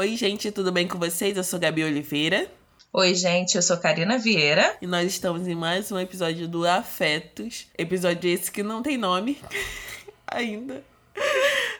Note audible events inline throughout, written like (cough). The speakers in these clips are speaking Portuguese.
Oi, gente, tudo bem com vocês? Eu sou Gabi Oliveira. Oi, gente, eu sou Karina Vieira. E nós estamos em mais um episódio do Afetos. Episódio esse que não tem nome (laughs) ainda.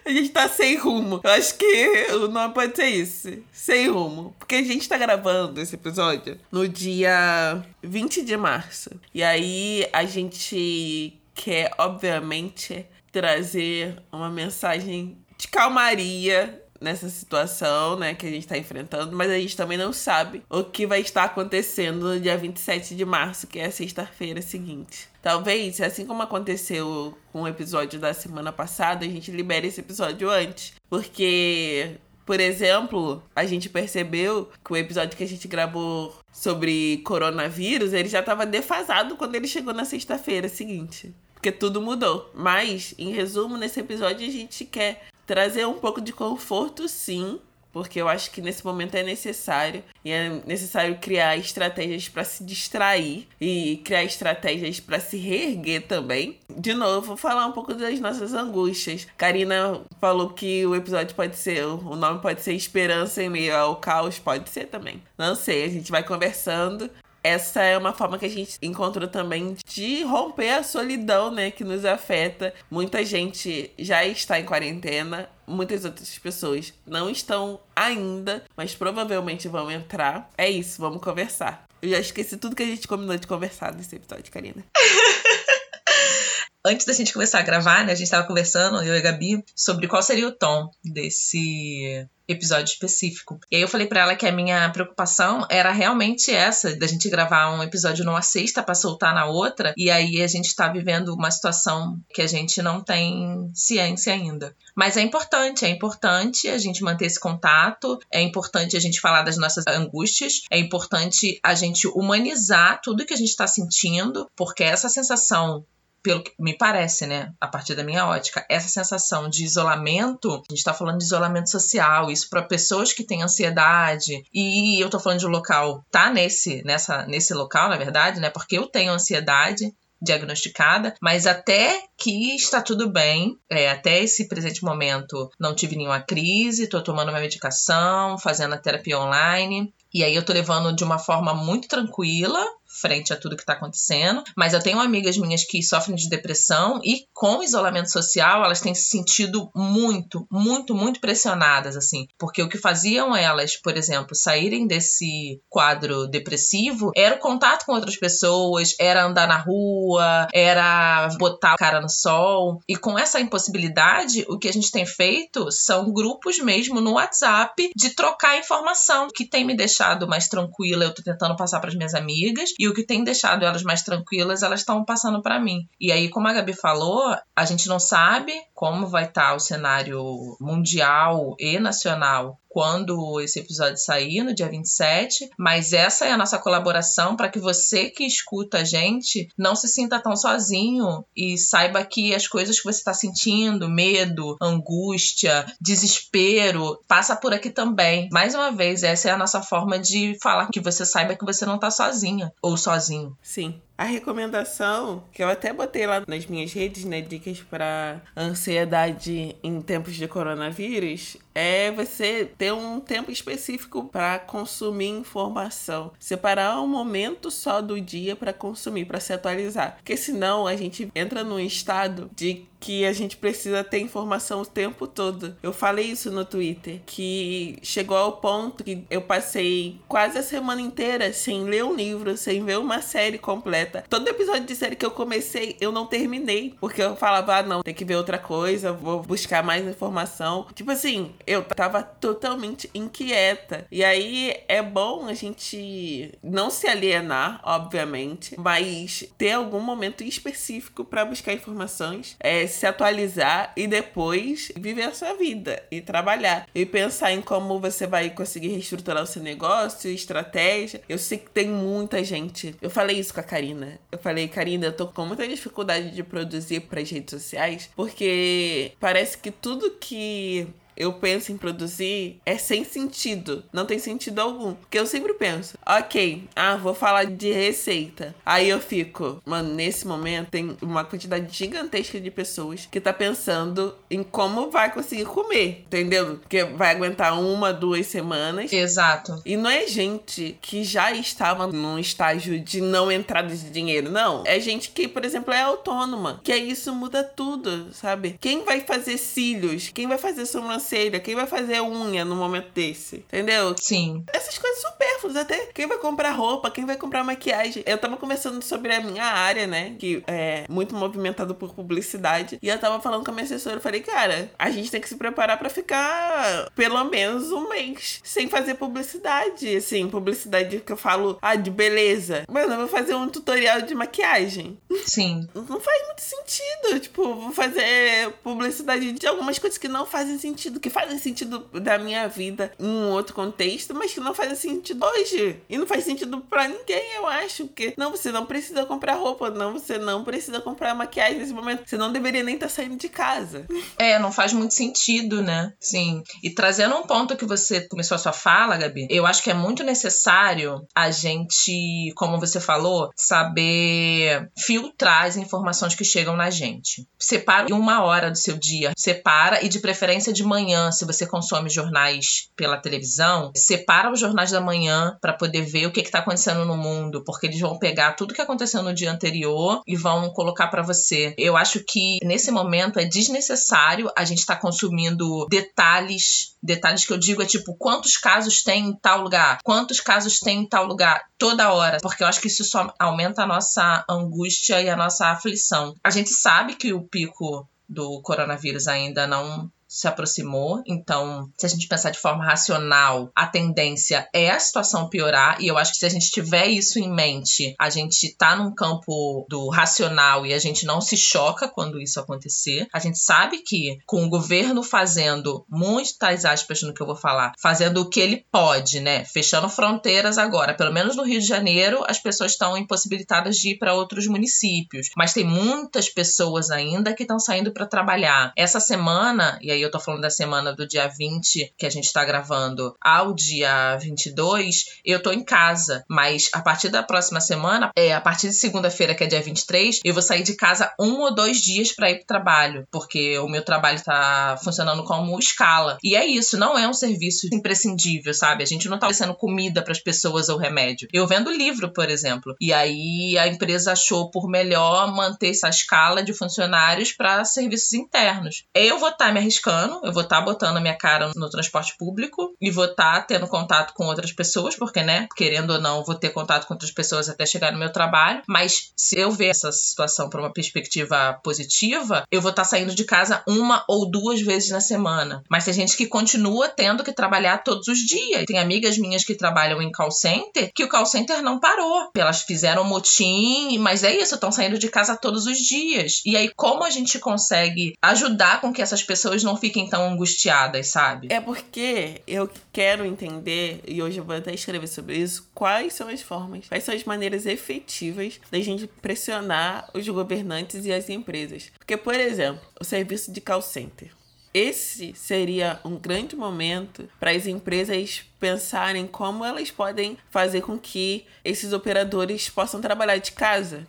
A gente tá sem rumo. Eu acho que o nome pode ser isso. Sem rumo. Porque a gente tá gravando esse episódio no dia 20 de março. E aí a gente quer, obviamente, trazer uma mensagem de calmaria nessa situação, né, que a gente está enfrentando, mas a gente também não sabe o que vai estar acontecendo no dia 27 de março, que é a sexta-feira seguinte. Talvez, assim como aconteceu com o episódio da semana passada, a gente libere esse episódio antes, porque por exemplo, a gente percebeu que o episódio que a gente gravou sobre coronavírus, ele já estava defasado quando ele chegou na sexta-feira seguinte. Porque tudo mudou. Mas, em resumo, nesse episódio a gente quer trazer um pouco de conforto, sim, porque eu acho que nesse momento é necessário e é necessário criar estratégias para se distrair e criar estratégias para se reerguer também. De novo, falar um pouco das nossas angústias. Karina falou que o episódio pode ser, o nome pode ser Esperança em meio ao caos, pode ser também. Não sei, a gente vai conversando essa é uma forma que a gente encontrou também de romper a solidão, né, que nos afeta. Muita gente já está em quarentena, muitas outras pessoas não estão ainda, mas provavelmente vão entrar. É isso, vamos conversar. Eu já esqueci tudo que a gente combinou de conversar nesse episódio, Karina. (laughs) Antes da gente começar a gravar, né, a gente estava conversando, eu e a Gabi, sobre qual seria o tom desse episódio específico. E aí eu falei para ela que a minha preocupação era realmente essa, da gente gravar um episódio numa sexta para soltar na outra, e aí a gente tá vivendo uma situação que a gente não tem ciência ainda. Mas é importante, é importante a gente manter esse contato, é importante a gente falar das nossas angústias, é importante a gente humanizar tudo que a gente está sentindo, porque essa sensação pelo que me parece, né, a partir da minha ótica, essa sensação de isolamento, a gente está falando de isolamento social, isso para pessoas que têm ansiedade, e eu estou falando de um local, tá nesse, nessa, nesse local, na verdade, né, porque eu tenho ansiedade, diagnosticada, mas até que está tudo bem, é, até esse presente momento não tive nenhuma crise, estou tomando minha medicação, fazendo a terapia online, e aí eu tô levando de uma forma muito tranquila, frente a tudo que está acontecendo. Mas eu tenho amigas minhas que sofrem de depressão e com isolamento social elas têm se sentido muito, muito, muito pressionadas, assim. Porque o que faziam elas, por exemplo, saírem desse quadro depressivo era o contato com outras pessoas, era andar na rua, era botar a cara no sol. E com essa impossibilidade, o que a gente tem feito são grupos mesmo no WhatsApp de trocar informação, que tem me deixado mais tranquila. Eu tô tentando passar para as minhas amigas e o que tem deixado elas mais tranquilas, elas estão passando para mim. E aí, como a Gabi falou, a gente não sabe como vai estar tá o cenário mundial e nacional quando esse episódio sair, no dia 27. Mas essa é a nossa colaboração para que você que escuta a gente não se sinta tão sozinho e saiba que as coisas que você está sentindo, medo, angústia, desespero, passa por aqui também. Mais uma vez, essa é a nossa forma de falar que você saiba que você não está sozinha ou sozinho. Sim. A recomendação, que eu até botei lá nas minhas redes, né, dicas para ansiedade em tempos de coronavírus, é você ter um tempo específico para consumir informação. Separar um momento só do dia para consumir, para se atualizar. Porque senão a gente entra num estado de que a gente precisa ter informação o tempo todo. Eu falei isso no Twitter, que chegou ao ponto que eu passei quase a semana inteira sem ler um livro, sem ver uma série completa. Todo episódio de série que eu comecei, eu não terminei, porque eu falava, ah, não, tem que ver outra coisa, vou buscar mais informação. Tipo assim, eu tava totalmente inquieta. E aí é bom a gente não se alienar, obviamente, mas ter algum momento específico para buscar informações. É, se atualizar e depois viver a sua vida e trabalhar. E pensar em como você vai conseguir reestruturar o seu negócio, estratégia. Eu sei que tem muita gente. Eu falei isso com a Karina. Eu falei, Karina, eu tô com muita dificuldade de produzir para as redes sociais porque parece que tudo que eu penso em produzir é sem sentido. Não tem sentido algum. Porque eu sempre penso, ok, ah, vou falar de receita. Aí eu fico, mano, nesse momento tem uma quantidade gigantesca de pessoas que tá pensando em como vai conseguir comer, entendeu? Porque vai aguentar uma, duas semanas. Exato. E não é gente que já estava num estágio de não entrada de dinheiro, não. É gente que, por exemplo, é autônoma. Que isso muda tudo, sabe? Quem vai fazer cílios? Quem vai fazer sobrancelha? Quem vai fazer unha no momento desse? Entendeu? Sim. Essas coisas supérfluas, até quem vai comprar roupa, quem vai comprar maquiagem. Eu tava conversando sobre a minha área, né? Que é muito movimentado por publicidade. E eu tava falando com a minha assessora. Eu falei, cara, a gente tem que se preparar para ficar pelo menos um mês sem fazer publicidade. Assim, publicidade que eu falo, ah, de beleza. Mano, eu vou fazer um tutorial de maquiagem. Sim. Não faz muito sentido. Tipo, vou fazer publicidade de algumas coisas que não fazem sentido, que fazem sentido da minha vida em um outro contexto, mas que não fazem sentido hoje. E não faz sentido para ninguém, eu acho. Porque não, você não precisa comprar roupa, não, você não precisa comprar maquiagem nesse momento. Você não deveria nem estar tá saindo de casa. É, não faz muito sentido, né? Sim. E trazendo um ponto que você começou a sua fala, Gabi, eu acho que é muito necessário a gente, como você falou, saber filtrar as informações que chegam na gente. Separa uma hora do seu dia, separa e de preferência de manhã, se você consome jornais pela televisão, separa os jornais da manhã para poder ver o que está acontecendo no mundo, porque eles vão pegar tudo que aconteceu no dia anterior e vão colocar para você. Eu acho que nesse momento é desnecessário a gente estar tá consumindo detalhes Detalhes que eu digo é tipo, quantos casos tem em tal lugar? Quantos casos tem em tal lugar? Toda hora. Porque eu acho que isso só aumenta a nossa angústia e a nossa aflição. A gente sabe que o pico do coronavírus ainda não se aproximou. Então, se a gente pensar de forma racional, a tendência é a situação piorar. E eu acho que se a gente tiver isso em mente, a gente tá num campo do racional e a gente não se choca quando isso acontecer. A gente sabe que com o governo fazendo muitas aspas no que eu vou falar, fazendo o que ele pode, né? Fechando fronteiras agora, pelo menos no Rio de Janeiro, as pessoas estão impossibilitadas de ir para outros municípios, mas tem muitas pessoas ainda que estão saindo para trabalhar. Essa semana, e aí aí eu tô falando da semana do dia 20, que a gente tá gravando, ao dia 22, eu tô em casa. Mas a partir da próxima semana, é a partir de segunda-feira, que é dia 23, eu vou sair de casa um ou dois dias para ir pro trabalho, porque o meu trabalho tá funcionando como escala. E é isso, não é um serviço imprescindível, sabe? A gente não tá oferecendo comida para as pessoas ou remédio. Eu vendo livro, por exemplo. E aí a empresa achou por melhor manter essa escala de funcionários para serviços internos. Eu vou estar tá me arriscando eu vou estar tá botando a minha cara no transporte público e vou estar tá tendo contato com outras pessoas, porque, né, querendo ou não, vou ter contato com outras pessoas até chegar no meu trabalho. Mas se eu ver essa situação por uma perspectiva positiva, eu vou estar tá saindo de casa uma ou duas vezes na semana. Mas tem gente que continua tendo que trabalhar todos os dias. Tem amigas minhas que trabalham em call center que o call center não parou. Elas fizeram motim, mas é isso, estão saindo de casa todos os dias. E aí, como a gente consegue ajudar com que essas pessoas não fiquem tão angustiadas, sabe? É porque eu quero entender, e hoje eu vou até escrever sobre isso, quais são as formas, quais são as maneiras efetivas da gente pressionar os governantes e as empresas. Porque, por exemplo, o serviço de call center. Esse seria um grande momento para as empresas pensarem como elas podem fazer com que esses operadores possam trabalhar de casa.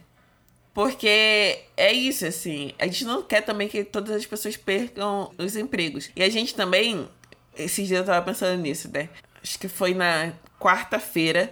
Porque é isso, assim. A gente não quer também que todas as pessoas percam os empregos. E a gente também, esses dias eu tava pensando nisso, né? Acho que foi na quarta-feira,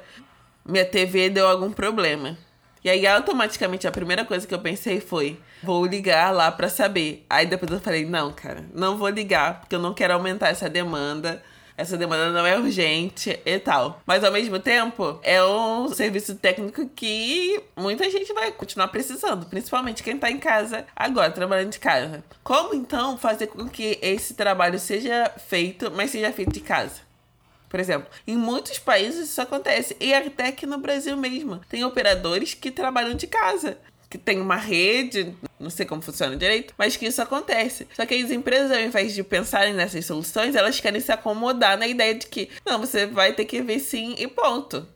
minha TV deu algum problema. E aí, automaticamente, a primeira coisa que eu pensei foi: vou ligar lá para saber. Aí depois eu falei: não, cara, não vou ligar, porque eu não quero aumentar essa demanda essa demanda não é urgente e tal. Mas ao mesmo tempo, é um serviço técnico que muita gente vai continuar precisando, principalmente quem tá em casa agora, trabalhando de casa. Como então fazer com que esse trabalho seja feito, mas seja feito de casa? Por exemplo, em muitos países isso acontece, e até aqui no Brasil mesmo. Tem operadores que trabalham de casa que tem uma rede, não sei como funciona direito, mas que isso acontece. Só que as empresas, ao invés de pensarem nessas soluções, elas querem se acomodar na ideia de que, não, você vai ter que ver sim e ponto.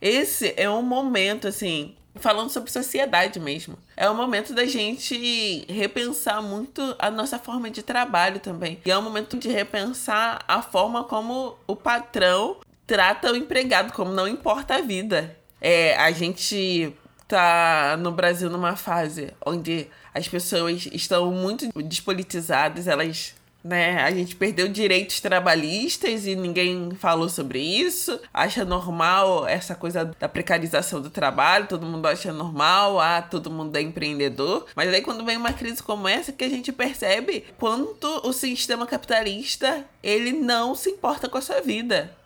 Esse é um momento, assim, falando sobre sociedade mesmo. É o momento da gente repensar muito a nossa forma de trabalho também. E é o momento de repensar a forma como o patrão trata o empregado, como não importa a vida. É, a gente tá no Brasil numa fase onde as pessoas estão muito despolitizadas, elas né? A gente perdeu direitos trabalhistas e ninguém falou sobre isso. Acha normal essa coisa da precarização do trabalho, todo mundo acha normal, ah, todo mundo é empreendedor. Mas aí quando vem uma crise como essa que a gente percebe quanto o sistema capitalista, ele não se importa com a sua vida.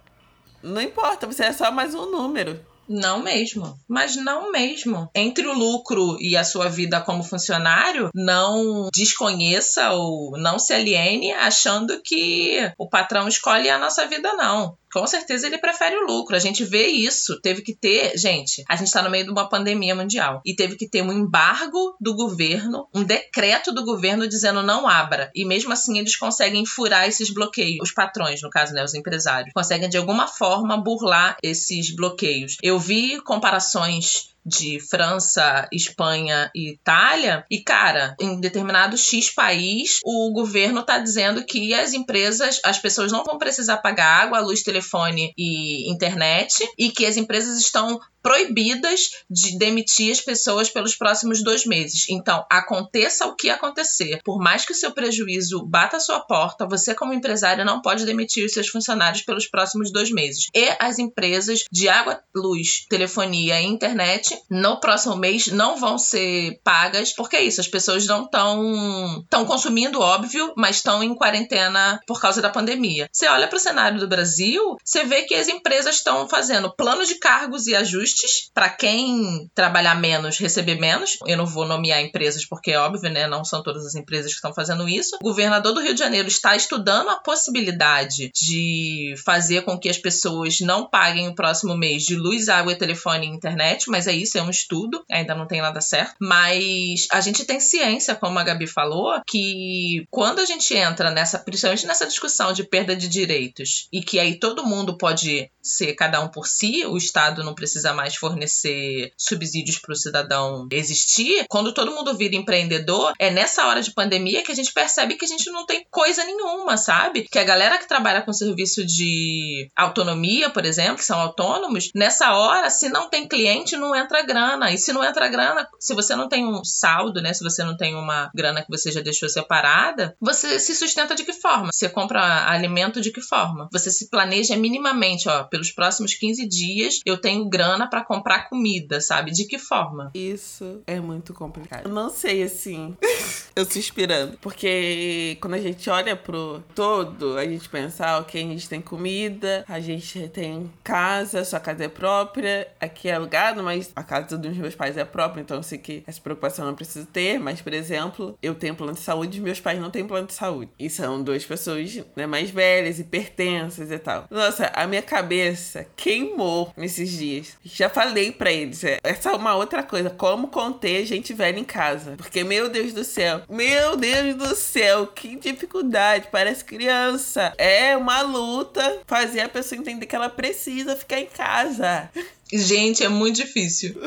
Não importa, você é só mais um número. Não mesmo. Mas não mesmo. Entre o lucro e a sua vida como funcionário, não desconheça ou não se aliene achando que o patrão escolhe a nossa vida, não com certeza ele prefere o lucro. A gente vê isso. Teve que ter, gente, a gente está no meio de uma pandemia mundial e teve que ter um embargo do governo, um decreto do governo dizendo não abra. E mesmo assim eles conseguem furar esses bloqueios. Os patrões, no caso, né, os empresários, conseguem de alguma forma burlar esses bloqueios. Eu vi comparações de França, Espanha e Itália. E, cara, em determinado X país, o governo está dizendo que as empresas, as pessoas não vão precisar pagar água, luz, telefone e internet, e que as empresas estão proibidas de demitir as pessoas pelos próximos dois meses. Então, aconteça o que acontecer, por mais que o seu prejuízo bata a sua porta, você, como empresário, não pode demitir os seus funcionários pelos próximos dois meses. E as empresas de água, luz, telefonia e internet, no próximo mês, não vão ser pagas, porque é isso, as pessoas não estão estão consumindo, óbvio, mas estão em quarentena por causa da pandemia. Você olha para o cenário do Brasil, você vê que as empresas estão fazendo plano de cargos e ajustes ajustes para quem trabalhar menos receber menos. Eu não vou nomear empresas porque é óbvio, né? Não são todas as empresas que estão fazendo isso. O governador do Rio de Janeiro está estudando a possibilidade de fazer com que as pessoas não paguem o próximo mês de luz, água, telefone e internet, mas é isso, é um estudo, ainda não tem nada certo. Mas a gente tem ciência, como a Gabi falou, que quando a gente entra nessa, principalmente nessa discussão de perda de direitos, e que aí todo mundo pode ser cada um por si, o Estado não precisa mais fornecer subsídios para o cidadão existir, quando todo mundo vira empreendedor, é nessa hora de pandemia que a gente percebe que a gente não tem coisa nenhuma, sabe? Que a galera que trabalha com serviço de autonomia, por exemplo, que são autônomos, nessa hora, se não tem cliente, não entra grana. E se não entra grana, se você não tem um saldo, né? Se você não tem uma grana que você já deixou separada, você se sustenta de que forma? Você compra alimento de que forma? Você se planeja minimamente, ó, pelos próximos 15 dias eu tenho grana para comprar comida, sabe? De que forma? Isso é muito complicado. Eu não sei, assim. (laughs) eu suspirando. Porque quando a gente olha pro todo, a gente pensa, ah, ok, a gente tem comida, a gente tem casa, sua casa é própria, aqui é alugado, mas a casa dos meus pais é própria, então eu sei que essa preocupação eu não preciso ter. Mas, por exemplo, eu tenho plano de saúde e meus pais não têm plano de saúde. E são duas pessoas né, mais velhas, hipertensas e tal. Nossa, a minha cabeça queimou nesses dias. Já falei para eles. É, essa é uma outra coisa. Como conter gente velha em casa. Porque, meu Deus do céu. Meu Deus do céu. Que dificuldade. Parece criança. É uma luta fazer a pessoa entender que ela precisa ficar em casa. Gente, é muito difícil. (laughs)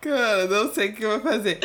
Cara, não sei o que eu vou fazer.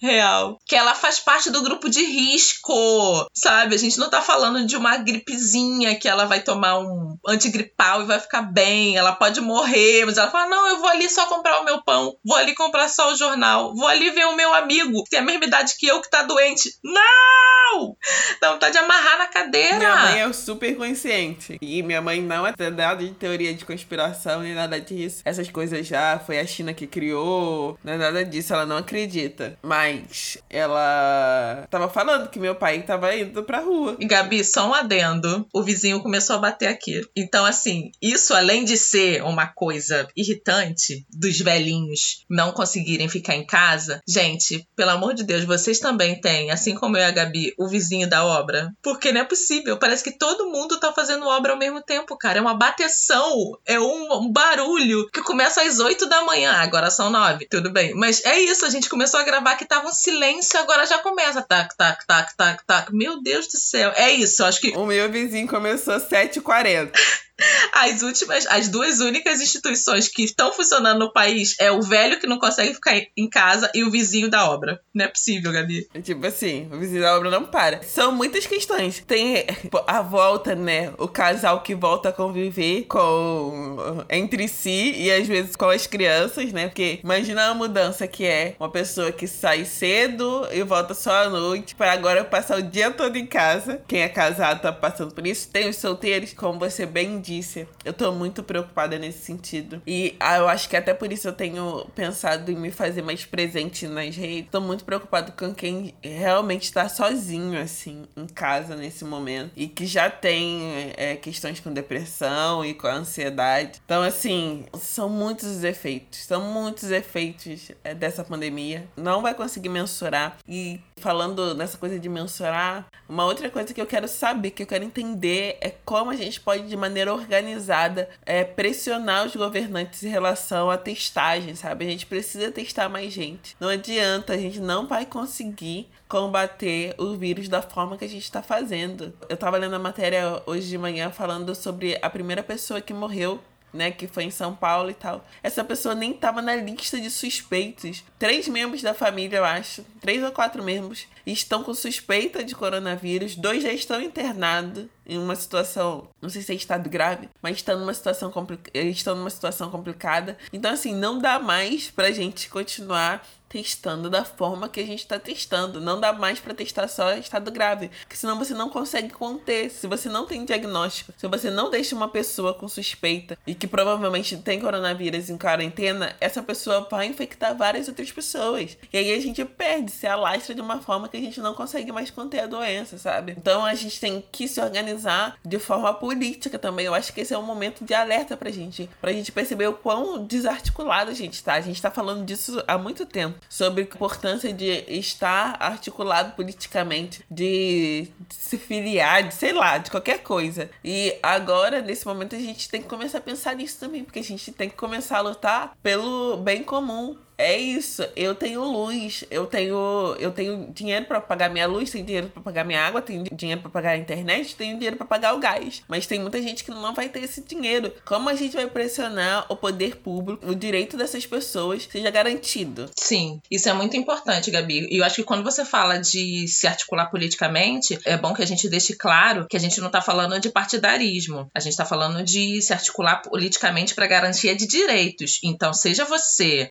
Real. Que ela faz parte do grupo de risco, sabe? A gente não tá falando de uma gripezinha que ela vai tomar um antigripal e vai ficar bem, ela pode morrer, mas ela fala: não, eu vou ali só comprar o meu pão, vou ali comprar só o jornal, vou ali ver o meu amigo que tem a mesma idade que eu que tá doente. Não! Dá vontade de amarrar na cadeira. Minha mãe é super consciente. E minha mãe não é nada de teoria de conspiração nem nada disso. Essas coisas já foi a China que criou, não é nada disso, ela não acredita. Mas ela tava falando que meu pai tava indo pra rua. E Gabi, só um adendo. O vizinho começou a bater aqui. Então, assim, isso além de ser uma coisa irritante dos velhinhos não conseguirem ficar em casa, gente, pelo amor de Deus, vocês também têm, assim como eu e a Gabi, o vizinho da obra. Porque não é possível. Parece que todo mundo tá fazendo obra ao mesmo tempo, cara. É uma bateção. É um, um barulho que começa às 8 da manhã. Agora são 9. Tudo bem. Mas é isso. A gente começou a gravar que tava um silêncio, agora já começa. Tac, tac, tac, tac, tac. Meu Deus do céu. É isso, eu acho que. O meu vizinho começou às 7h40. As últimas, as duas únicas instituições que estão funcionando no país é o velho que não consegue ficar em casa e o vizinho da obra. Não é possível, Gabi. Tipo assim, o vizinho da obra não para. São muitas questões. Tem a volta, né? O casal que volta a conviver com entre si e às vezes com as crianças, né? Porque imagina a mudança que é uma pessoa que sai cedo e volta só à noite para agora passar o dia todo em casa. Quem é casado tá passando por isso. Tem os solteiros, como você bem disse. Eu tô muito preocupada nesse sentido. E ah, eu acho que até por isso eu tenho pensado em me fazer mais presente nas redes. Tô muito preocupado com quem realmente está sozinho, assim, em casa nesse momento. E que já tem é, questões com depressão e com ansiedade. Então, assim, são muitos os efeitos. São muitos efeitos é, dessa pandemia. Não vai conseguir mensurar. E falando nessa coisa de mensurar, uma outra coisa que eu quero saber, que eu quero entender é como a gente pode, de maneira organizada, é, pressionar os governantes em relação à testagem, sabe? A gente precisa testar mais gente. Não adianta, a gente não vai conseguir combater o vírus da forma que a gente está fazendo. Eu estava lendo a matéria hoje de manhã falando sobre a primeira pessoa que morreu né, que foi em São Paulo e tal. Essa pessoa nem estava na lista de suspeitos. Três membros da família, eu acho, três ou quatro membros, estão com suspeita de coronavírus. Dois já estão internados em uma situação, não sei se é estado grave, mas estão numa situação, compli estão numa situação complicada. Então, assim, não dá mais pra gente continuar testando da forma que a gente está testando. Não dá mais para testar só estado grave, porque senão você não consegue conter. Se você não tem diagnóstico, se você não deixa uma pessoa com suspeita e que provavelmente tem coronavírus em quarentena, essa pessoa vai infectar várias outras pessoas. E aí a gente perde, se alastra de uma forma que a gente não consegue mais conter a doença, sabe? Então a gente tem que se organizar de forma política também. Eu acho que esse é um momento de alerta pra gente, pra gente perceber o quão desarticulado a gente tá. A gente tá falando disso há muito tempo sobre a importância de estar articulado politicamente, de se filiar, de sei lá, de qualquer coisa. E agora, nesse momento, a gente tem que começar a pensar nisso também, porque a gente tem que começar a lutar pelo bem comum, é isso. Eu tenho luz, eu tenho, eu tenho dinheiro para pagar minha luz, tenho dinheiro para pagar minha água, tenho dinheiro para pagar a internet, tenho dinheiro para pagar o gás. Mas tem muita gente que não vai ter esse dinheiro. Como a gente vai pressionar o poder público, o direito dessas pessoas seja garantido? Sim, isso é muito importante, Gabi. E eu acho que quando você fala de se articular politicamente, é bom que a gente deixe claro que a gente não tá falando de partidarismo. A gente tá falando de se articular politicamente para garantia de direitos. Então, seja você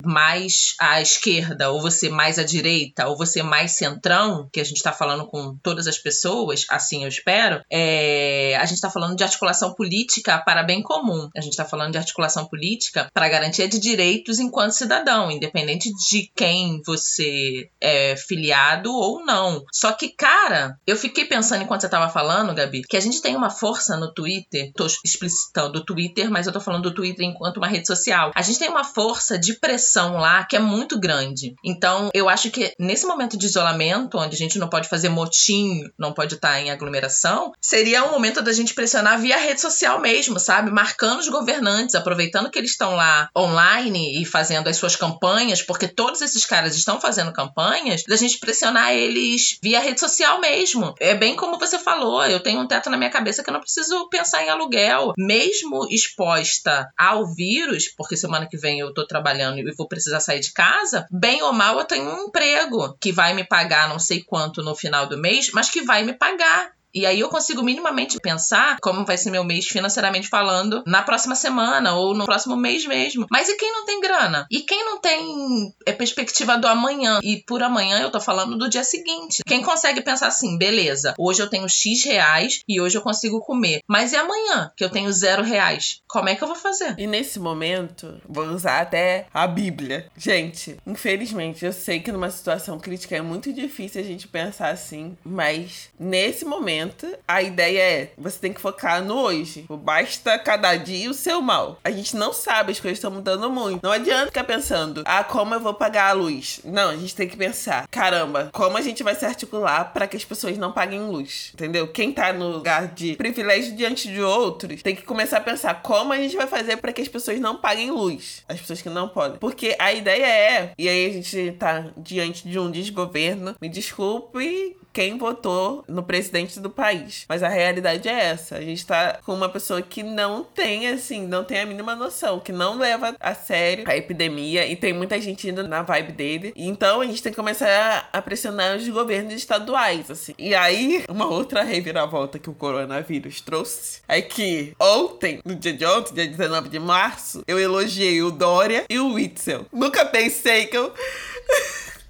mais à esquerda, ou você mais à direita, ou você mais centrão, que a gente está falando com todas as pessoas, assim eu espero, é, a gente está falando de articulação política para bem comum. A gente está falando de articulação política para garantia de direitos enquanto cidadão, independente de quem você é filiado ou não. Só que, cara, eu fiquei pensando enquanto você estava falando, Gabi, que a gente tem uma força no Twitter, tô explicitando o Twitter, mas eu tô falando do Twitter enquanto uma rede social. A gente tem uma força de pressão lá que é muito grande. Então, eu acho que nesse momento de isolamento, onde a gente não pode fazer motim, não pode estar em aglomeração, seria um momento da gente pressionar via rede social mesmo, sabe? Marcando os governantes, aproveitando que eles estão lá online e fazendo as suas campanhas, porque todos esses caras estão fazendo campanhas, da gente pressionar eles via rede social mesmo. É bem como você falou, eu tenho um teto na minha cabeça que eu não preciso pensar em aluguel. Mesmo exposta ao vírus, porque semana que vem eu tô trabalhando e vou precisar sair de casa, bem ou mal eu tenho um emprego que vai me pagar não sei quanto no final do mês, mas que vai me pagar. E aí eu consigo minimamente pensar como vai ser meu mês financeiramente falando na próxima semana ou no próximo mês mesmo. Mas e quem não tem grana? E quem não tem é, perspectiva do amanhã? E por amanhã eu tô falando do dia seguinte. Quem consegue pensar assim, beleza, hoje eu tenho X reais e hoje eu consigo comer. Mas e amanhã, que eu tenho zero reais? Como é que eu vou fazer? E nesse momento, vou usar até a Bíblia. Gente, infelizmente, eu sei que numa situação crítica é muito difícil a gente pensar assim, mas nesse momento momento, a ideia é: você tem que focar no hoje. Basta cada dia o seu mal. A gente não sabe, as coisas estão mudando muito. Não adianta ficar pensando, ah, como eu vou pagar a luz? Não, a gente tem que pensar, caramba, como a gente vai se articular para que as pessoas não paguem luz? Entendeu? Quem tá no lugar de privilégio diante de outros tem que começar a pensar como a gente vai fazer para que as pessoas não paguem luz. As pessoas que não podem. Porque a ideia é, e aí a gente tá diante de um desgoverno, me desculpe quem votou no presidente do país. Mas a realidade é essa. A gente tá com uma pessoa que não tem, assim, não tem a mínima noção, que não leva a sério a epidemia e tem muita gente indo na vibe dele. Então a gente tem que começar a pressionar os governos estaduais, assim. E aí, uma outra reviravolta que o coronavírus trouxe é que ontem, no dia de ontem, dia 19 de março, eu elogiei o Dória e o Witzel. Nunca pensei que eu.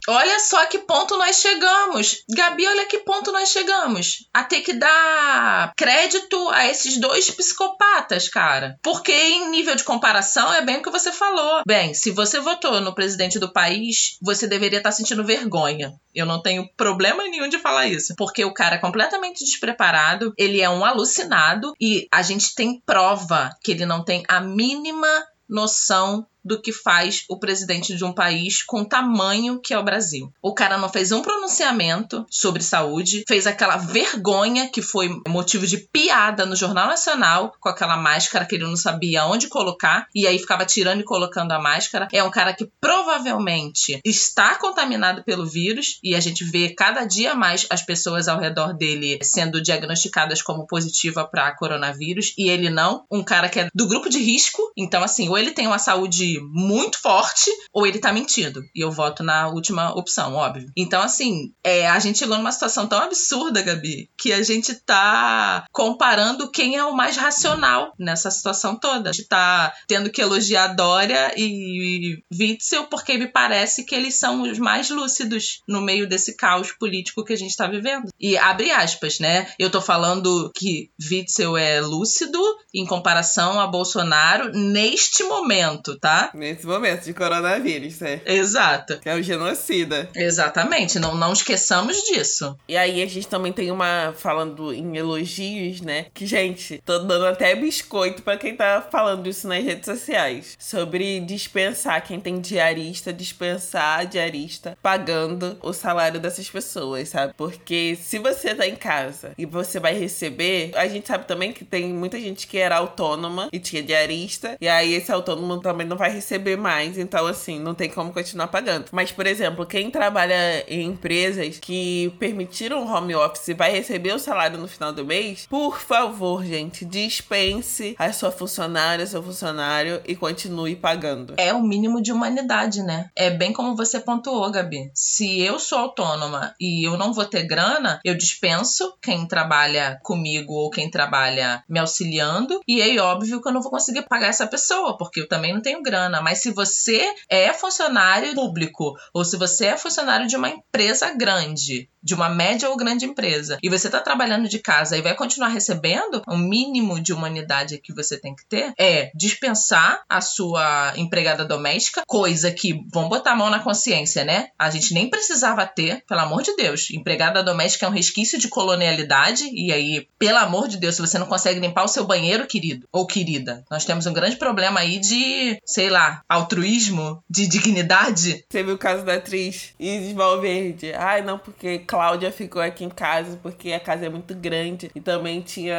Olha só que ponto nós chegamos. Gabi, olha que ponto nós chegamos. A ter que dar crédito a esses dois psicopatas, cara. Porque em nível de comparação é bem o que você falou. Bem, se você votou no presidente do país, você deveria estar sentindo vergonha. Eu não tenho problema nenhum de falar isso. Porque o cara é completamente despreparado, ele é um alucinado e a gente tem prova que ele não tem a mínima noção do que faz o presidente de um país com tamanho que é o Brasil. O cara não fez um pronunciamento sobre saúde, fez aquela vergonha que foi motivo de piada no Jornal Nacional com aquela máscara que ele não sabia onde colocar e aí ficava tirando e colocando a máscara. É um cara que provavelmente está contaminado pelo vírus e a gente vê cada dia mais as pessoas ao redor dele sendo diagnosticadas como positiva para coronavírus e ele não. Um cara que é do grupo de risco, então assim, ou ele tem uma saúde muito forte ou ele tá mentindo. E eu voto na última opção, óbvio. Então, assim, é, a gente chegou numa situação tão absurda, Gabi, que a gente tá comparando quem é o mais racional nessa situação toda. A gente tá tendo que elogiar Dória e Witzel porque me parece que eles são os mais lúcidos no meio desse caos político que a gente tá vivendo. E abre aspas, né? Eu tô falando que Witzel é lúcido em comparação a Bolsonaro neste momento, tá? Nesse momento de coronavírus, né? Exato. Que é o genocida. Exatamente, não, não esqueçamos disso. E aí a gente também tem uma, falando em elogios, né? Que, gente, tô dando até biscoito para quem tá falando isso nas redes sociais. Sobre dispensar, quem tem diarista, dispensar a diarista pagando o salário dessas pessoas, sabe? Porque se você tá em casa e você vai receber, a gente sabe também que tem muita gente que era autônoma e tinha diarista, e aí esse autônomo também não vai vai receber mais, então assim, não tem como continuar pagando. Mas, por exemplo, quem trabalha em empresas que permitiram home office vai receber o salário no final do mês, por favor, gente, dispense a sua funcionária, seu funcionário e continue pagando. É o mínimo de humanidade, né? É bem como você pontuou, Gabi. Se eu sou autônoma e eu não vou ter grana, eu dispenso quem trabalha comigo ou quem trabalha me auxiliando, e é óbvio que eu não vou conseguir pagar essa pessoa, porque eu também não tenho grana grana, mas se você é funcionário público ou se você é funcionário de uma empresa grande, de uma média ou grande empresa, e você está trabalhando de casa e vai continuar recebendo, o mínimo de humanidade que você tem que ter é dispensar a sua empregada doméstica, coisa que vão botar a mão na consciência, né? A gente nem precisava ter, pelo amor de Deus. Empregada doméstica é um resquício de colonialidade, e aí, pelo amor de Deus, se você não consegue limpar o seu banheiro, querido ou querida, nós temos um grande problema aí de, sei lá, altruísmo, de dignidade. Você viu o caso da atriz Isis Valverde? Ai, não, porque Cláudia ficou aqui em casa porque a casa é muito grande e também tinha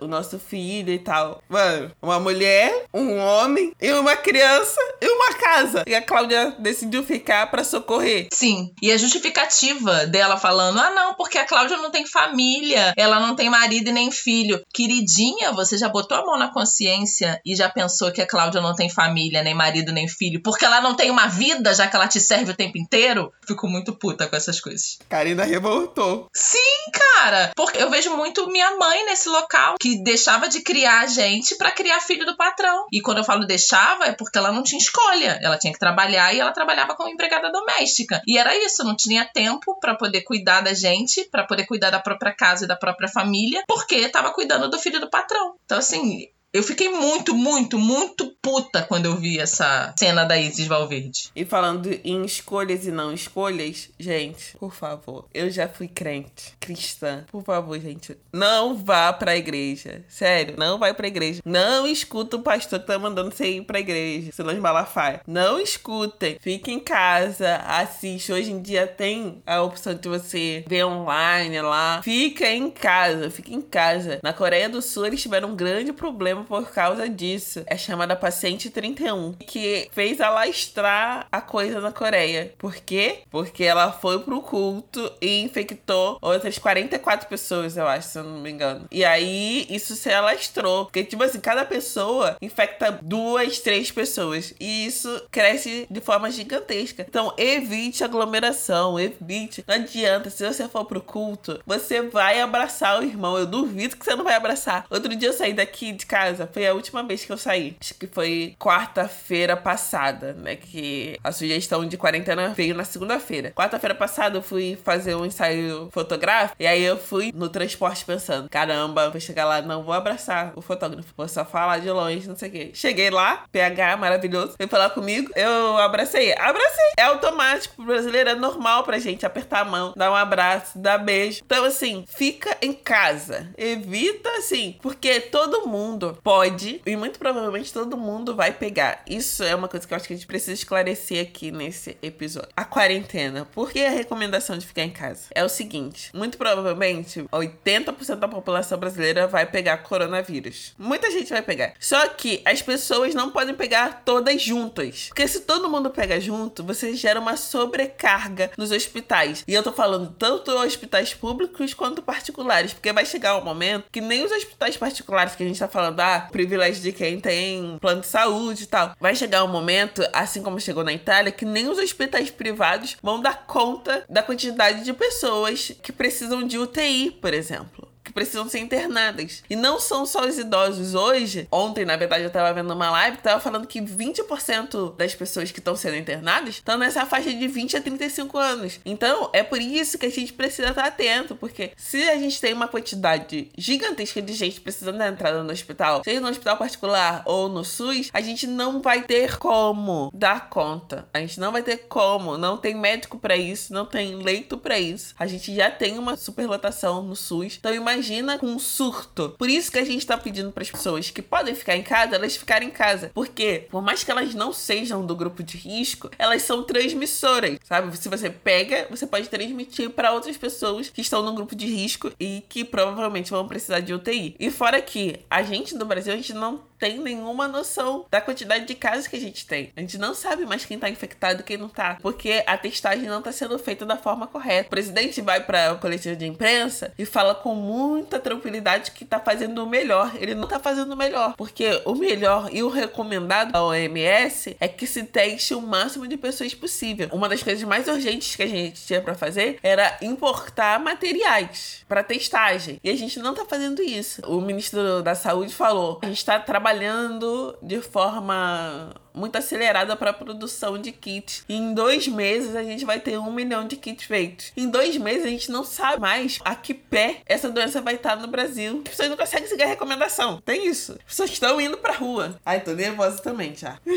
o nosso filho e tal. Mano, uma mulher, um homem e uma criança e uma casa. E a Cláudia decidiu ficar para socorrer. Sim. E a justificativa dela falando: ah, não, porque a Cláudia não tem família, ela não tem marido e nem filho. Queridinha, você já botou a mão na consciência e já pensou que a Cláudia não tem família, nem marido, nem filho, porque ela não tem uma vida, já que ela te serve o tempo inteiro? Fico muito puta com essas coisas. Karina revoltou. Sim, cara. Porque eu vejo muito minha mãe nesse local que deixava de criar a gente para criar filho do patrão. E quando eu falo deixava, é porque ela não tinha escolha. Ela tinha que trabalhar e ela trabalhava como empregada doméstica. E era isso, não tinha tempo para poder cuidar da gente, para poder cuidar da própria casa e da própria família, porque tava cuidando do filho do patrão. Então, assim, eu fiquei muito, muito, muito puta quando eu vi essa cena da Isis Valverde. E falando em escolhas e não escolhas, gente, por favor, eu já fui crente, cristã. Por favor, gente, não vá pra igreja. Sério, não vai pra igreja. Não escuta o pastor que tá mandando você ir pra igreja, Silas Malafaia. Não escutem. Fique em casa, assiste. Hoje em dia tem a opção de você ver online lá. Fica em casa, fica em casa. Na Coreia do Sul eles tiveram um grande problema problema por causa disso. É chamada Paciente 31, que fez alastrar a coisa na Coreia. Por quê? Porque ela foi pro culto e infectou outras 44 pessoas, eu acho, se eu não me engano. E aí isso se alastrou. Porque, tipo assim, cada pessoa infecta duas, três pessoas. E isso cresce de forma gigantesca. Então, evite aglomeração, evite. Não adianta, se você for pro culto, você vai abraçar o irmão. Eu duvido que você não vai abraçar. Outro dia eu saí daqui de casa, foi a última vez que eu saí. Acho que foi quarta-feira passada, né? Que a sugestão de quarentena veio na segunda-feira. Quarta-feira passada eu fui fazer um ensaio fotográfico e aí eu fui no transporte pensando: caramba, vou chegar lá, não vou abraçar o fotógrafo, vou só falar de longe, não sei o quê. Cheguei lá, PH maravilhoso, veio falar comigo, eu abracei. Abracei. É automático, brasileiro é normal pra gente apertar a mão, dar um abraço, dar beijo. Então, assim, fica em casa. Evita, assim, porque todo mundo pode, e muito provavelmente todo mundo vai pegar. Isso é uma coisa que eu acho que a gente precisa esclarecer aqui nesse episódio. A quarentena. Por que a recomendação de ficar em casa? É o seguinte: muito provavelmente 80% da população brasileira vai pegar coronavírus. Muita gente vai pegar. Só que as pessoas não podem pegar todas juntas. Porque se todo mundo pega junto, você gera uma sobrecarga nos hospitais. E eu tô falando tanto hospitais públicos quanto particulares. Porque vai chegar um momento que nem os hospitais particulares que a gente tá falando, ah, privilégio de quem tem plano de saúde e tal. Vai chegar um momento, assim como chegou na Itália, que nem os hospitais privados vão dar conta da quantidade de pessoas que precisam de UTI, por exemplo precisam ser internadas. E não são só os idosos. Hoje, ontem, na verdade, eu tava vendo uma live que tava falando que 20% das pessoas que estão sendo internadas estão nessa faixa de 20 a 35 anos. Então, é por isso que a gente precisa estar atento, porque se a gente tem uma quantidade gigantesca de gente precisando da entrada no hospital, seja no hospital particular ou no SUS, a gente não vai ter como dar conta. A gente não vai ter como, não tem médico para isso, não tem leito para isso. A gente já tem uma superlotação no SUS. Então, imagina imagina com um surto. Por isso que a gente tá pedindo para as pessoas que podem ficar em casa, elas ficarem em casa. Porque, por mais que elas não sejam do grupo de risco, elas são transmissoras, sabe? Se você pega, você pode transmitir para outras pessoas que estão no grupo de risco e que provavelmente vão precisar de UTI. E fora que a gente no Brasil, a gente não tem nenhuma noção da quantidade de casos que a gente tem. A gente não sabe mais quem tá infectado e quem não tá, porque a testagem não tá sendo feita da forma correta. O presidente vai para o coletivo de imprensa e fala com muita tranquilidade que tá fazendo o melhor. Ele não tá fazendo o melhor, porque o melhor e o recomendado da OMS é que se teste o máximo de pessoas possível. Uma das coisas mais urgentes que a gente tinha para fazer era importar materiais para testagem. E a gente não tá fazendo isso. O ministro da Saúde falou: a gente tá trabalhando trabalhando de forma muito acelerada para a produção de kits. Em dois meses a gente vai ter um milhão de kits feitos. Em dois meses a gente não sabe mais a que pé essa doença vai estar no Brasil. As pessoas não conseguem seguir a recomendação. Tem isso. As pessoas estão indo pra rua. Ai, tô nervosa também já. (laughs)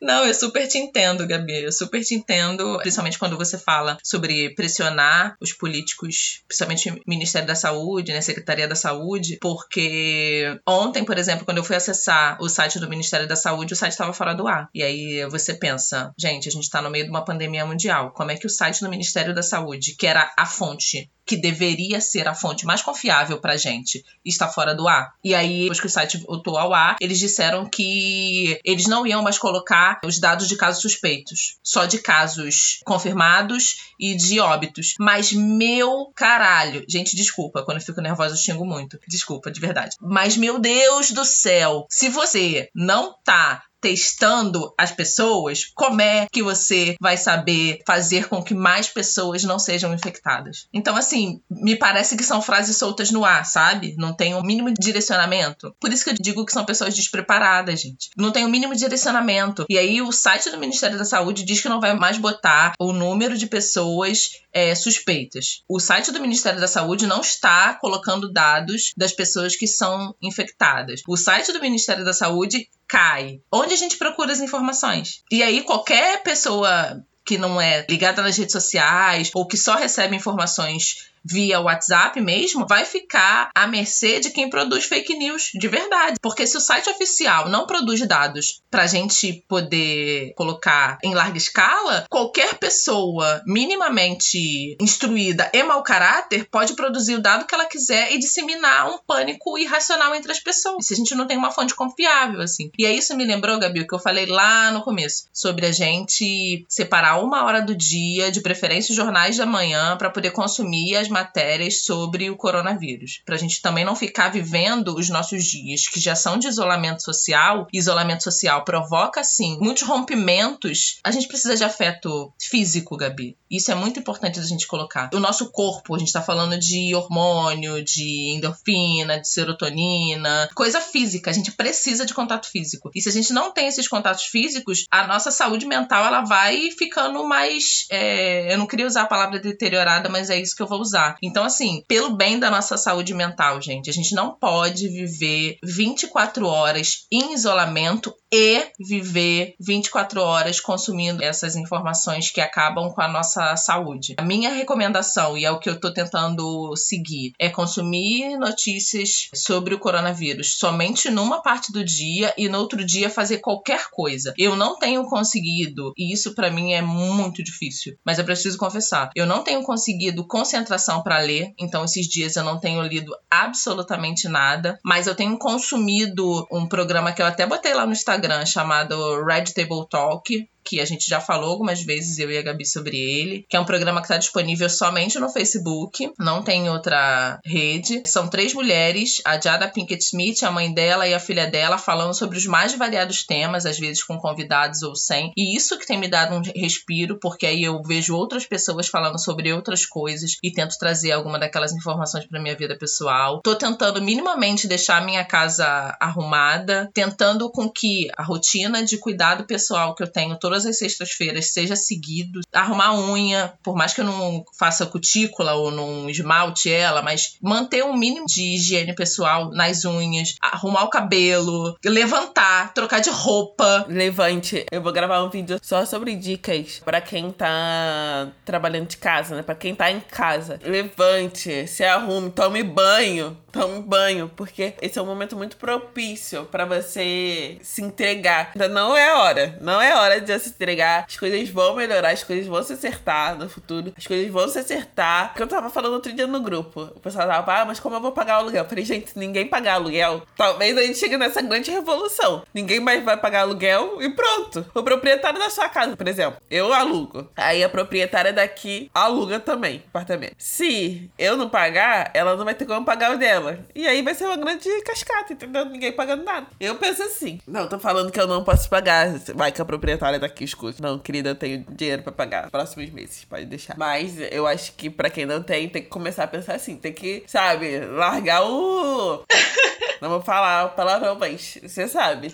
Não, eu super te entendo, Gabi. Eu super te entendo, principalmente quando você fala sobre pressionar os políticos, principalmente o Ministério da Saúde, né, Secretaria da Saúde, porque ontem, por exemplo, quando eu fui acessar o site do Ministério da Saúde, o site estava fora do ar. E aí você pensa, gente, a gente está no meio de uma pandemia mundial. Como é que o site do Ministério da Saúde, que era a fonte que deveria ser a fonte mais confiável pra gente, está fora do ar. E aí, depois que o site voltou ao ar, eles disseram que eles não iam mais colocar os dados de casos suspeitos, só de casos confirmados e de óbitos. Mas meu caralho, gente, desculpa, quando eu fico nervosa eu xingo muito. Desculpa, de verdade. Mas meu Deus do céu, se você não tá testando as pessoas, como é que você vai saber fazer com que mais pessoas não sejam infectadas? Então, assim, me parece que são frases soltas no ar, sabe? Não tem o um mínimo direcionamento. Por isso que eu digo que são pessoas despreparadas, gente. Não tem o um mínimo direcionamento. E aí, o site do Ministério da Saúde diz que não vai mais botar o número de pessoas é, suspeitas. O site do Ministério da Saúde não está colocando dados das pessoas que são infectadas. O site do Ministério da Saúde cai. Onde a gente procura as informações? E aí, qualquer pessoa que não é ligada nas redes sociais ou que só recebe informações via WhatsApp mesmo, vai ficar à mercê de quem produz fake news de verdade. Porque se o site oficial não produz dados pra gente poder colocar em larga escala, qualquer pessoa minimamente instruída e mau caráter pode produzir o dado que ela quiser e disseminar um pânico irracional entre as pessoas. Se a gente não tem uma fonte confiável, assim. E aí isso me lembrou, Gabi, o que eu falei lá no começo, sobre a gente separar uma hora do dia, de preferência os jornais da manhã, para poder consumir as matérias sobre o coronavírus. Pra gente também não ficar vivendo os nossos dias, que já são de isolamento social. Isolamento social provoca, sim, muitos rompimentos. A gente precisa de afeto físico, Gabi. Isso é muito importante da gente colocar. O nosso corpo, a gente tá falando de hormônio, de endorfina, de serotonina, coisa física. A gente precisa de contato físico. E se a gente não tem esses contatos físicos, a nossa saúde mental ela vai ficando mais. É... eu não queria usar a palavra deteriorada, mas é isso que eu vou usar. Então, assim, pelo bem da nossa saúde mental, gente, a gente não pode viver 24 horas em isolamento e viver 24 horas consumindo essas informações que acabam com a nossa saúde. A minha recomendação, e é o que eu estou tentando seguir, é consumir notícias sobre o coronavírus somente numa parte do dia e no outro dia fazer qualquer coisa. Eu não tenho conseguido, e isso para mim é muito difícil, mas eu preciso confessar, eu não tenho conseguido concentração para ler, então esses dias eu não tenho lido absolutamente nada, mas eu tenho consumido um programa que eu até botei lá no Instagram Instagram chamado Red Table Talk, que a gente já falou algumas vezes, eu e a Gabi, sobre ele, que é um programa que está disponível somente no Facebook, não tem outra rede. São três mulheres, a Jada Pinkett Smith, a mãe dela e a filha dela, falando sobre os mais variados temas, às vezes com convidados ou sem. E isso que tem me dado um respiro, porque aí eu vejo outras pessoas falando sobre outras coisas e tento trazer alguma daquelas informações para minha vida pessoal. Tô tentando minimamente deixar a minha casa arrumada, tentando com que a rotina de cuidado pessoal que eu tenho todas todas as sextas-feiras seja seguido. Arrumar unha, por mais que eu não faça cutícula ou não esmalte ela, mas manter um mínimo de higiene pessoal nas unhas, arrumar o cabelo, levantar, trocar de roupa. Levante. Eu vou gravar um vídeo só sobre dicas para quem tá trabalhando de casa, né? Para quem tá em casa. Levante, se arrume, tome banho, tome banho, porque esse é um momento muito propício para você se entregar. Ainda não é hora, não é hora de se entregar, as coisas vão melhorar, as coisas vão se acertar no futuro, as coisas vão se acertar. Porque eu tava falando outro dia no grupo, o pessoal tava, ah, mas como eu vou pagar o aluguel? Eu falei, gente, ninguém pagar aluguel, talvez a gente chegue nessa grande revolução. Ninguém mais vai pagar aluguel e pronto. O proprietário da sua casa, por exemplo, eu alugo. Aí a proprietária daqui aluga também apartamento. Se eu não pagar, ela não vai ter como pagar o dela. E aí vai ser uma grande cascata, entendeu? Ninguém pagando nada. Eu penso assim. Não, tô falando que eu não posso pagar. Vai que a proprietária daqui escuta. Não, querida, eu tenho dinheiro pra pagar próximos meses. Pode deixar. Mas eu acho que pra quem não tem, tem que começar a pensar assim. Tem que, sabe, largar o. (laughs) Não vou falar palavrão, mas você sabe.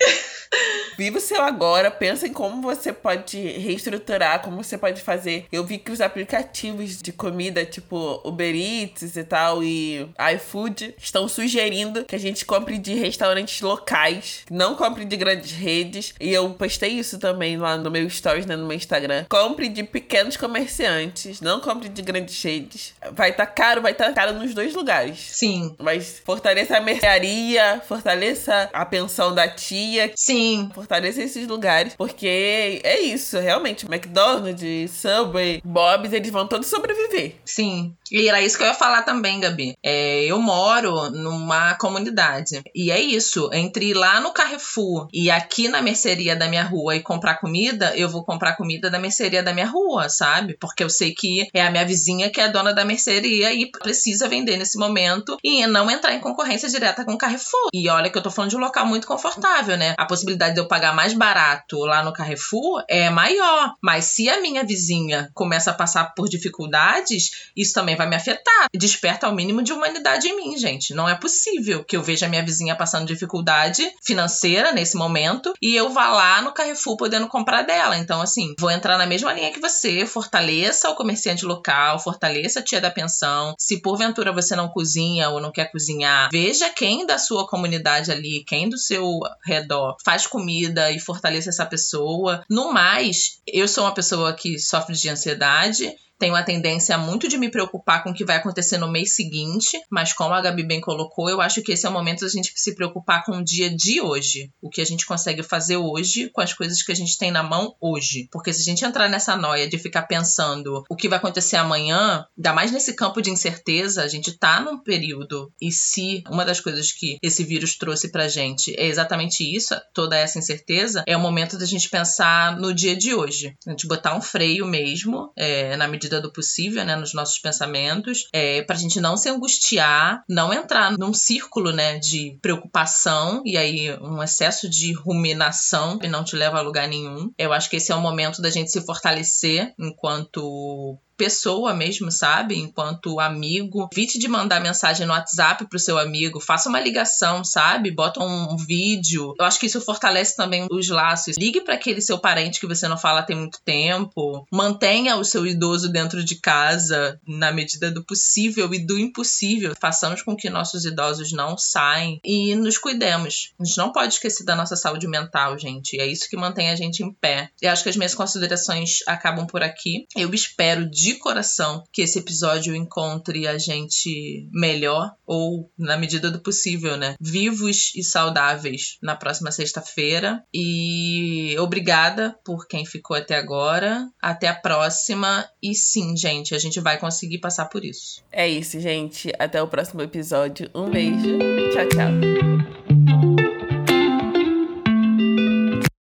Viva o seu agora, pensa em como você pode reestruturar, como você pode fazer. Eu vi que os aplicativos de comida, tipo Uber Eats e tal, e iFood, estão sugerindo que a gente compre de restaurantes locais, não compre de grandes redes. E eu postei isso também lá no meu stories, né, no meu Instagram. Compre de pequenos comerciantes, não compre de grandes redes. Vai estar tá caro, vai estar tá caro nos dois lugares. Sim. Mas fortaleça a mercearia, fortaleça a pensão da tia. Sim fortalecer esses lugares, porque é isso, realmente. McDonald's, Subway, Bob's, eles vão todos sobreviver. Sim. E era isso que eu ia falar também, Gabi. É, eu moro numa comunidade. E é isso. Entre ir lá no Carrefour e aqui na mercearia da minha rua e comprar comida, eu vou comprar comida da mercearia da minha rua, sabe? Porque eu sei que é a minha vizinha que é dona da mercearia e precisa vender nesse momento e não entrar em concorrência direta com o Carrefour. E olha que eu tô falando de um local muito confortável, né? A possibilidade de eu pagar mais barato lá no Carrefour é maior. Mas se a minha vizinha começa a passar por dificuldades, isso também vai me afetar. Desperta ao mínimo de humanidade em mim, gente. Não é possível que eu veja a minha vizinha passando dificuldade financeira nesse momento e eu vá lá no Carrefour podendo comprar dela. Então, assim, vou entrar na mesma linha que você, fortaleça o comerciante local, fortaleça a tia da pensão. Se porventura você não cozinha ou não quer cozinhar, veja quem da sua comunidade ali, quem do seu redor faz comida vida e fortaleça essa pessoa. No mais, eu sou uma pessoa que sofre de ansiedade tenho a tendência muito de me preocupar com o que vai acontecer no mês seguinte, mas como a Gabi bem colocou, eu acho que esse é o momento da gente se preocupar com o dia de hoje, o que a gente consegue fazer hoje com as coisas que a gente tem na mão hoje. Porque se a gente entrar nessa noia de ficar pensando o que vai acontecer amanhã, ainda mais nesse campo de incerteza, a gente tá num período e se uma das coisas que esse vírus trouxe pra gente é exatamente isso, toda essa incerteza, é o momento da gente pensar no dia de hoje. A gente botar um freio mesmo, é, na medida do possível, né, nos nossos pensamentos, é, pra gente não se angustiar, não entrar num círculo, né, de preocupação e aí um excesso de ruminação e não te leva a lugar nenhum. Eu acho que esse é o momento da gente se fortalecer enquanto pessoa mesmo, sabe? Enquanto amigo. Evite de mandar mensagem no WhatsApp pro seu amigo. Faça uma ligação, sabe? Bota um vídeo. Eu acho que isso fortalece também os laços. Ligue para aquele seu parente que você não fala tem muito tempo. Mantenha o seu idoso dentro de casa na medida do possível e do impossível. Façamos com que nossos idosos não saiam e nos cuidemos. A gente não pode esquecer da nossa saúde mental, gente. É isso que mantém a gente em pé. Eu acho que as minhas considerações acabam por aqui. Eu espero de de coração que esse episódio encontre a gente melhor ou na medida do possível, né? Vivos e saudáveis na próxima sexta-feira. E obrigada por quem ficou até agora. Até a próxima. E sim, gente, a gente vai conseguir passar por isso. É isso, gente. Até o próximo episódio. Um beijo. Tchau, tchau.